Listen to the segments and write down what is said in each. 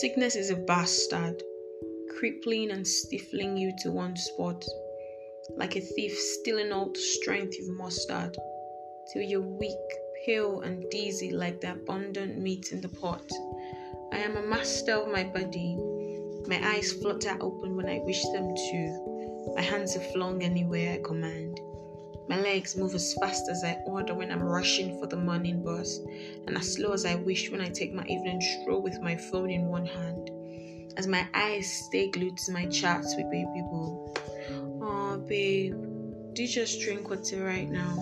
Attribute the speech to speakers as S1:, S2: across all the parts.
S1: Sickness is a bastard, crippling and stifling you to one spot, like a thief stealing all the strength you've mustered, till you're weak, pale, and dizzy like the abundant meat in the pot. I am a master of my body. My eyes flutter open when I wish them to. My hands are flung anywhere I command. My legs move as fast as I order when I'm rushing for the morning bus, and as slow as I wish when I take my evening stroll with my phone in one hand. As my eyes stay glued to my chats with baby boo. Oh, babe, do you just drink water right now?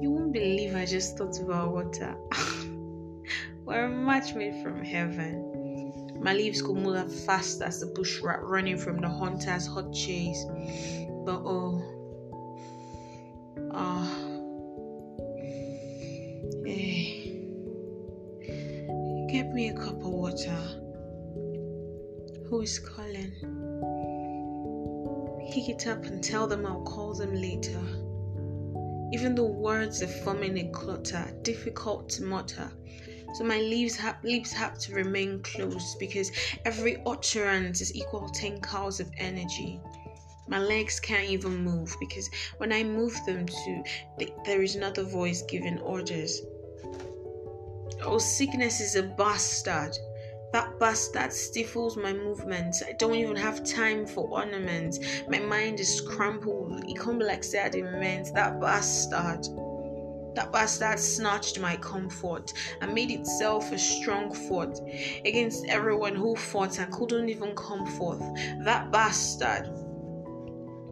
S1: You won't believe I just thought about water. We're a match made from heaven. My leaves could move as fast as the bush rat running from the hunter's hot chase. But oh, Ah. Hey. Get me a cup of water. Who is calling? Pick it up and tell them I'll call them later. Even the words are forming a clutter, difficult to mutter. So my lips have, lips have to remain closed because every utterance is equal 10 cows of energy. My legs can't even move because when I move them to, there is another voice giving orders. Oh, sickness is a bastard. That bastard stifles my movements. I don't even have time for ornaments. My mind is crumpled. It can't be like sad immense. That bastard. That bastard snatched my comfort and made itself a strong fort against everyone who fought and couldn't even come forth. That bastard.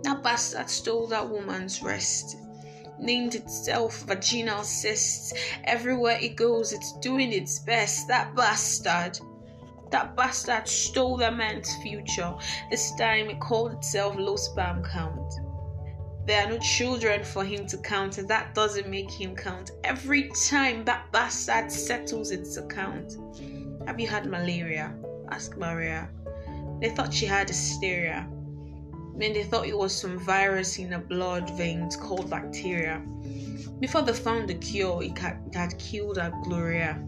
S1: That bastard stole that woman's rest. Named itself vaginal cysts. Everywhere it goes, it's doing its best. That bastard. That bastard stole that man's future. This time it called itself low sperm count. There are no children for him to count, and that doesn't make him count. Every time that bastard settles its account. Have you had malaria? Ask Maria. They thought she had hysteria. Then they thought it was some virus in the blood veins called bacteria. Before they found the cure, it had, killed our Gloria.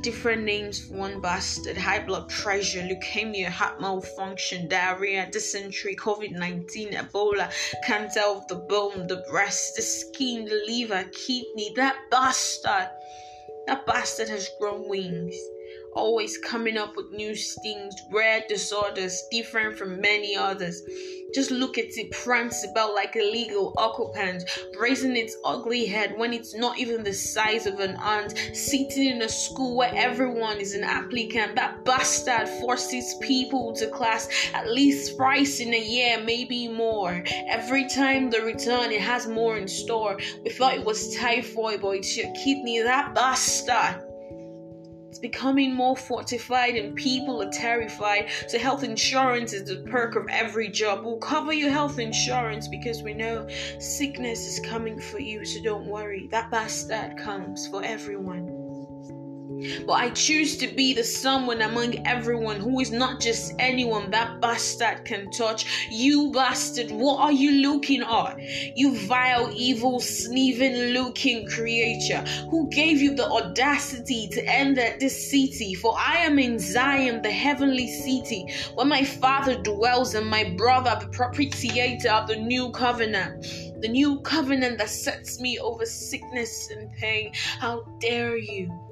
S1: Different names for one bastard high blood pressure, leukemia, heart malfunction, diarrhea, dysentery, COVID 19, Ebola, cancer of the bone, the breast, the skin, the liver, kidney. That bastard, that bastard has grown wings always coming up with new things, rare disorders, different from many others. Just look at it prance about like a legal occupant, raising its ugly head when it's not even the size of an ant, sitting in a school where everyone is an applicant. That bastard forces people to class at least thrice in a year, maybe more. Every time they return, it has more in store. We thought it was typhoid, but it's your kidney. That bastard. It's becoming more fortified and people are terrified. So, health insurance is the perk of every job. We'll cover your health insurance because we know sickness is coming for you. So, don't worry. That bastard comes for everyone. But I choose to be the someone among everyone who is not just anyone that bastard can touch. You bastard, what are you looking at? You vile, evil, sneezing looking creature who gave you the audacity to enter this city. For I am in Zion, the heavenly city, where my father dwells and my brother, the propitiator of the new covenant. The new covenant that sets me over sickness and pain. How dare you?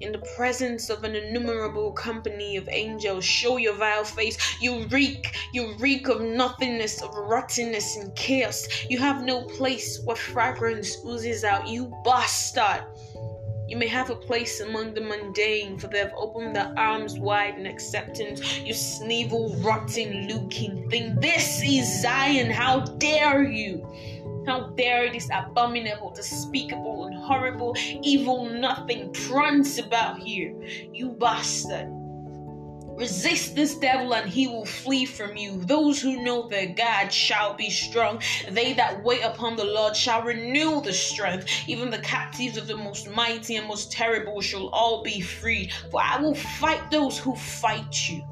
S1: In the presence of an innumerable company of angels. Show your vile face. You reek, you reek of nothingness, of rottenness and chaos. You have no place where fragrance oozes out. You bastard. You may have a place among the mundane, for they have opened their arms wide in acceptance. You sneevil, rotten, looking thing. This is Zion. How dare you? How dare this abominable, despicable, horrible, evil nothing prance about here, you bastard. Resist this devil and he will flee from you. Those who know their God shall be strong. They that wait upon the Lord shall renew the strength. Even the captives of the most mighty and most terrible shall all be freed. For I will fight those who fight you.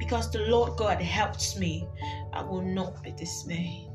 S1: Because the Lord God helps me, I will not be dismayed.